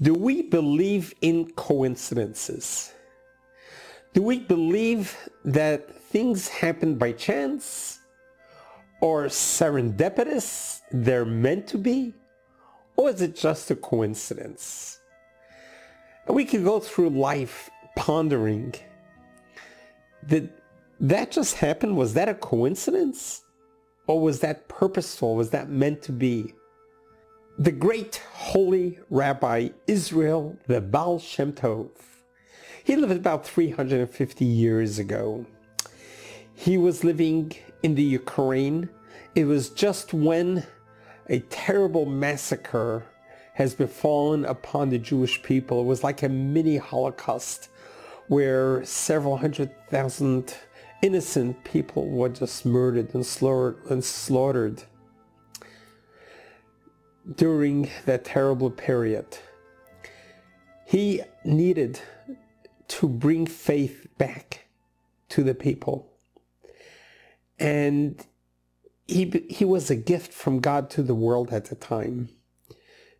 Do we believe in coincidences? Do we believe that things happen by chance or serendipitous, they're meant to be? Or is it just a coincidence? We could go through life pondering, did that just happen? Was that a coincidence? Or was that purposeful? Was that meant to be? The great holy rabbi Israel the Baal Shem Tov. He lived about 350 years ago. He was living in the Ukraine. It was just when a terrible massacre has befallen upon the Jewish people. It was like a mini Holocaust where several hundred thousand innocent people were just murdered and slaughtered. And slaughtered during that terrible period. He needed to bring faith back to the people. And he, he was a gift from God to the world at the time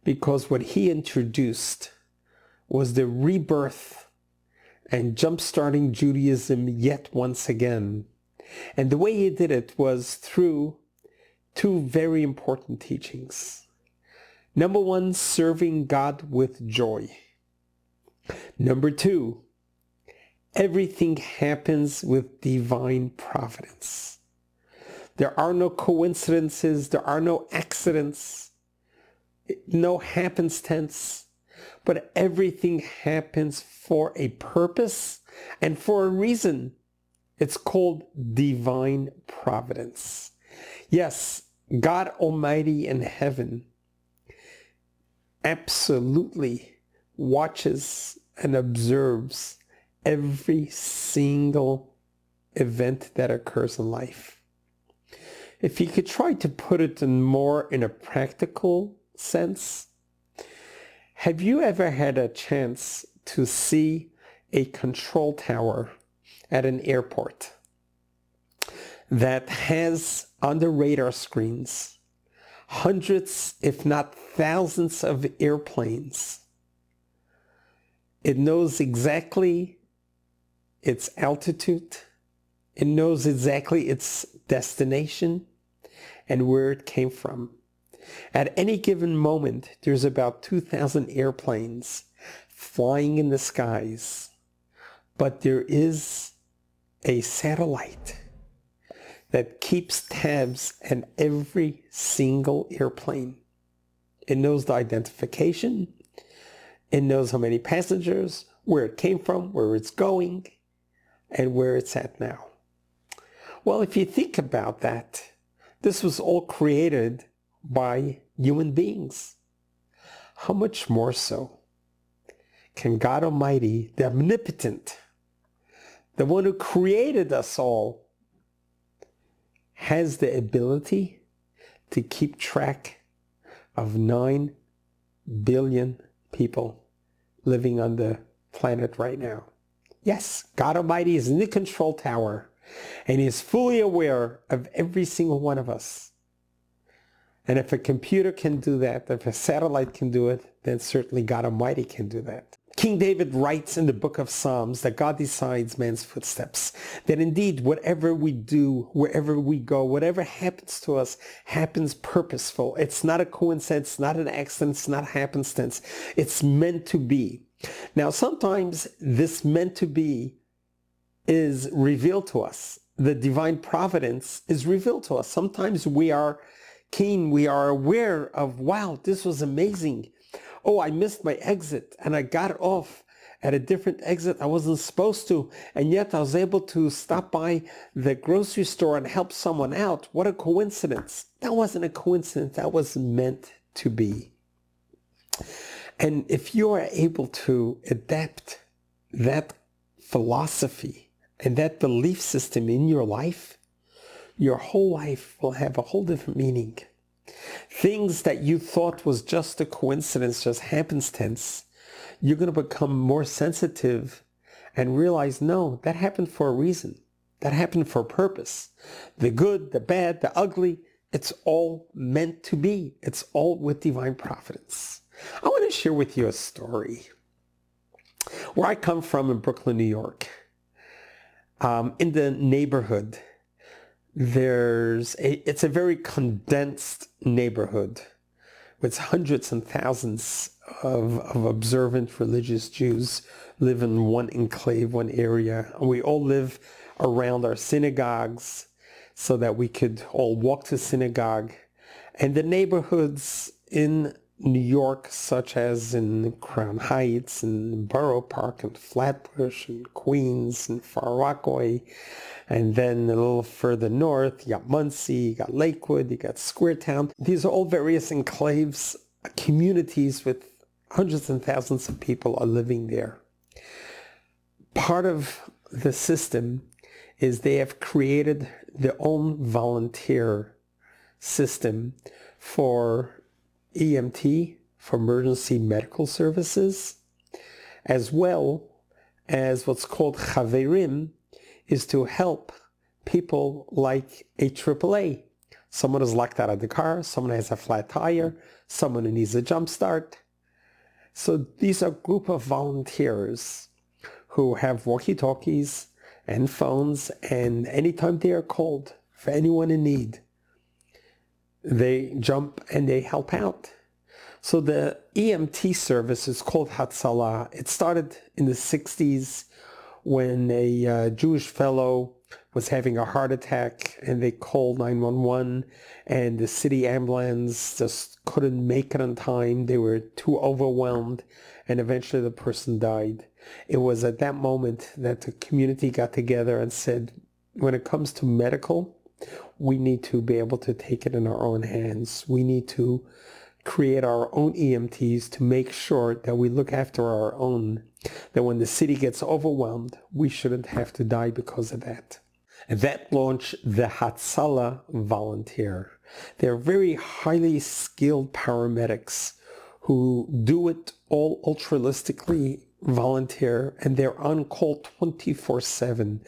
because what he introduced was the rebirth and jump-starting Judaism yet once again. And the way he did it was through two very important teachings. Number one, serving God with joy. Number two, everything happens with divine providence. There are no coincidences. There are no accidents. No happenstance. But everything happens for a purpose and for a reason. It's called divine providence. Yes, God Almighty in heaven absolutely watches and observes every single event that occurs in life. If you could try to put it in more in a practical sense, have you ever had a chance to see a control tower at an airport that has on the radar screens hundreds, if not thousands of airplanes. It knows exactly its altitude. It knows exactly its destination and where it came from. At any given moment, there's about 2,000 airplanes flying in the skies. But there is a satellite that keeps tabs on every single airplane. It knows the identification. It knows how many passengers, where it came from, where it's going, and where it's at now. Well, if you think about that, this was all created by human beings. How much more so can God Almighty, the omnipotent, the one who created us all, has the ability to keep track of 9 billion people living on the planet right now. Yes, God Almighty is in the control tower and is fully aware of every single one of us. And if a computer can do that, if a satellite can do it, then certainly God Almighty can do that. King David writes in the book of Psalms that God decides man's footsteps. That indeed, whatever we do, wherever we go, whatever happens to us happens purposeful. It's not a coincidence, not an accident, it's not happenstance. It's meant to be. Now, sometimes this meant to be is revealed to us. The divine providence is revealed to us. Sometimes we are keen, we are aware of, wow, this was amazing oh, I missed my exit and I got off at a different exit I wasn't supposed to, and yet I was able to stop by the grocery store and help someone out. What a coincidence. That wasn't a coincidence. That was meant to be. And if you are able to adapt that philosophy and that belief system in your life, your whole life will have a whole different meaning. Things that you thought was just a coincidence, just happenstance, you're going to become more sensitive and realize, no, that happened for a reason. That happened for a purpose. The good, the bad, the ugly, it's all meant to be. It's all with divine providence. I want to share with you a story. Where I come from in Brooklyn, New York, um, in the neighborhood, there's a, it's a very condensed neighborhood with hundreds and thousands of, of observant religious Jews live in one enclave, one area. We all live around our synagogues so that we could all walk to synagogue. And the neighborhoods in New York, such as in Crown Heights and Borough Park and Flatbush and Queens and Far Rockaway, and then a little further north, you got Monsey, you got Lakewood, you got Squaretown. These are all various enclaves, communities with hundreds and thousands of people are living there. Part of the system is they have created their own volunteer system for EMT, for emergency medical services, as well as what's called chaverim, is to help people like a AAA. Someone is locked out of the car, someone has a flat tire, someone who needs a jump start. So these are a group of volunteers who have walkie-talkies and phones and anytime they are called for anyone in need, they jump and they help out. So the EMT service is called Hatzalah. It started in the 60s when a uh, Jewish fellow was having a heart attack and they called 911 and the city ambulance just couldn't make it on time. They were too overwhelmed and eventually the person died. It was at that moment that the community got together and said, when it comes to medical, we need to be able to take it in our own hands. We need to create our own EMTs to make sure that we look after our own, that when the city gets overwhelmed, we shouldn't have to die because of that. And that launched the Hatzalah Volunteer. They're very highly skilled paramedics who do it all altruistically volunteer and they're on call 24-7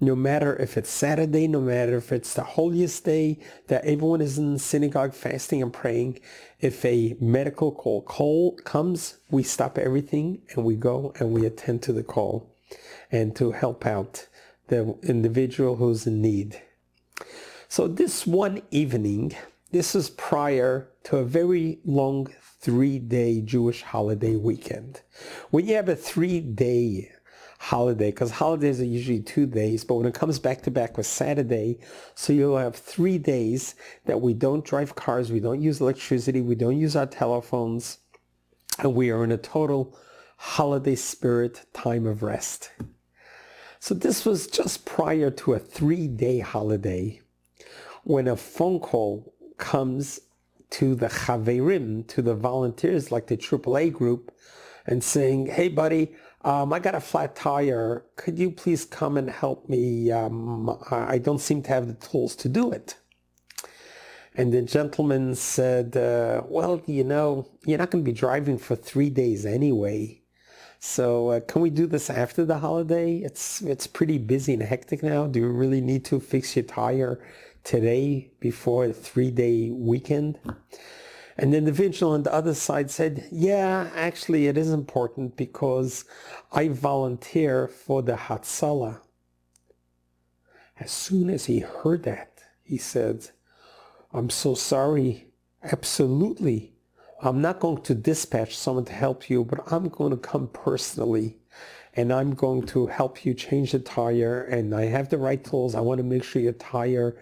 no matter if it's saturday no matter if it's the holiest day that everyone is in synagogue fasting and praying if a medical call call comes we stop everything and we go and we attend to the call and to help out the individual who's in need. So this one evening this is prior to a very long three-day Jewish holiday weekend. When you have a three-day holiday, because holidays are usually two days, but when it comes back to back with Saturday, so you'll have three days that we don't drive cars, we don't use electricity, we don't use our telephones, and we are in a total holiday spirit time of rest. So this was just prior to a three-day holiday when a phone call comes to the chaverim, to the volunteers like the AAA group, and saying, hey, buddy, um, I got a flat tire. Could you please come and help me? Um, I don't seem to have the tools to do it. And the gentleman said, uh, well, you know, you're not going to be driving for three days anyway. So uh, can we do this after the holiday? It's, it's pretty busy and hectic now. Do you really need to fix your tire today before a three-day weekend. And then the individual on the other side said, yeah, actually it is important because I volunteer for the Hatzalah. As soon as he heard that, he said, I'm so sorry. Absolutely. I'm not going to dispatch someone to help you, but I'm going to come personally and I'm going to help you change the tire and I have the right tools. I want to make sure your tire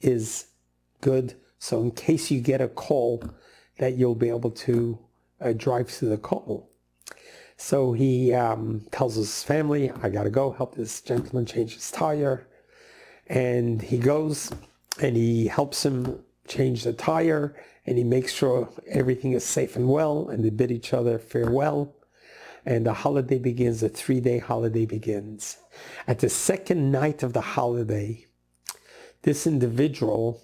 is good. So in case you get a call that you'll be able to uh, drive to the call. So he um, tells his family, I got to go help this gentleman change his tire. And he goes and he helps him change the tire and he makes sure everything is safe and well and they bid each other farewell. And the holiday begins, the three-day holiday begins. At the second night of the holiday, this individual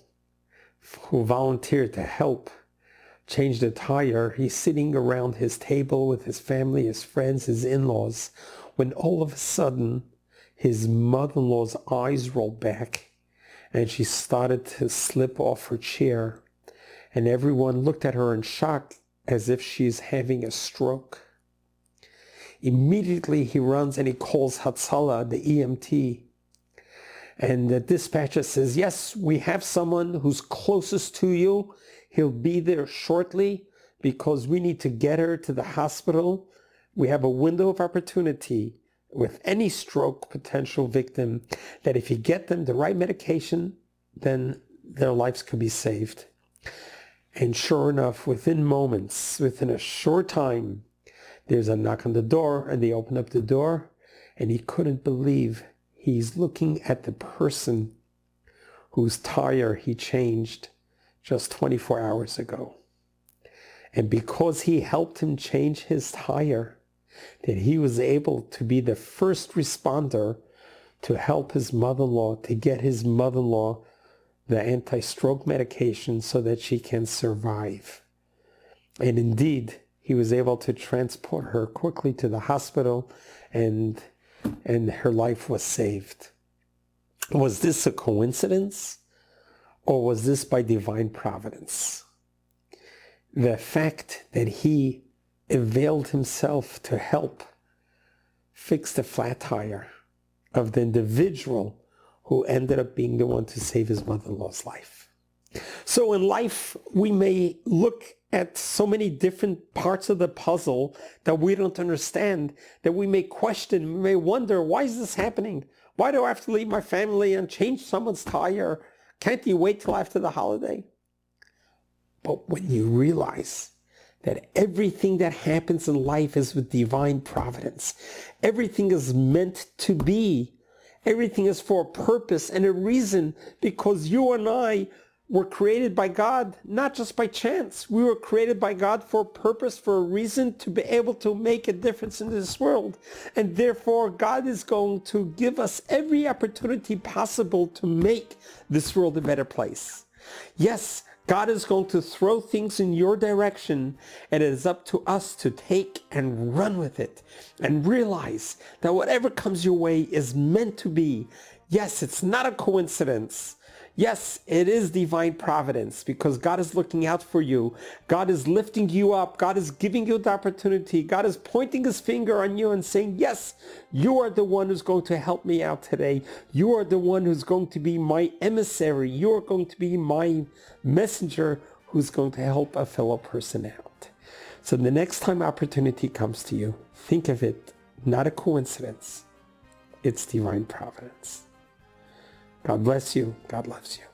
who volunteered to help change the tire, he's sitting around his table with his family, his friends, his in-laws, when all of a sudden his mother-in-law's eyes rolled back and she started to slip off her chair. And everyone looked at her in shock as if she's having a stroke. Immediately he runs and he calls Hatzalah, the EMT. And the dispatcher says, yes, we have someone who's closest to you. He'll be there shortly because we need to get her to the hospital. We have a window of opportunity with any stroke potential victim that if you get them the right medication, then their lives could be saved. And sure enough, within moments, within a short time, there's a knock on the door and they open up the door and he couldn't believe he's looking at the person whose tire he changed just 24 hours ago. And because he helped him change his tire, that he was able to be the first responder to help his mother-in-law, to get his mother-in-law the anti-stroke medication so that she can survive. And indeed, he was able to transport her quickly to the hospital and, and her life was saved. Was this a coincidence or was this by divine providence? The fact that he availed himself to help fix the flat tire of the individual who ended up being the one to save his mother-in-law's life. So in life, we may look at so many different parts of the puzzle that we don't understand, that we may question, we may wonder, why is this happening? Why do I have to leave my family and change someone's tire? Can't you wait till after the holiday? But when you realize that everything that happens in life is with divine providence, everything is meant to be, everything is for a purpose and a reason because you and I were created by God, not just by chance. We were created by God for a purpose, for a reason to be able to make a difference in this world. And therefore, God is going to give us every opportunity possible to make this world a better place. Yes, God is going to throw things in your direction and it is up to us to take and run with it and realize that whatever comes your way is meant to be. Yes, it's not a coincidence. Yes, it is divine providence because God is looking out for you. God is lifting you up. God is giving you the opportunity. God is pointing his finger on you and saying, yes, you are the one who's going to help me out today. You are the one who's going to be my emissary. You are going to be my messenger who's going to help a fellow person out. So the next time opportunity comes to you, think of it not a coincidence. It's divine providence. God bless you. God loves you.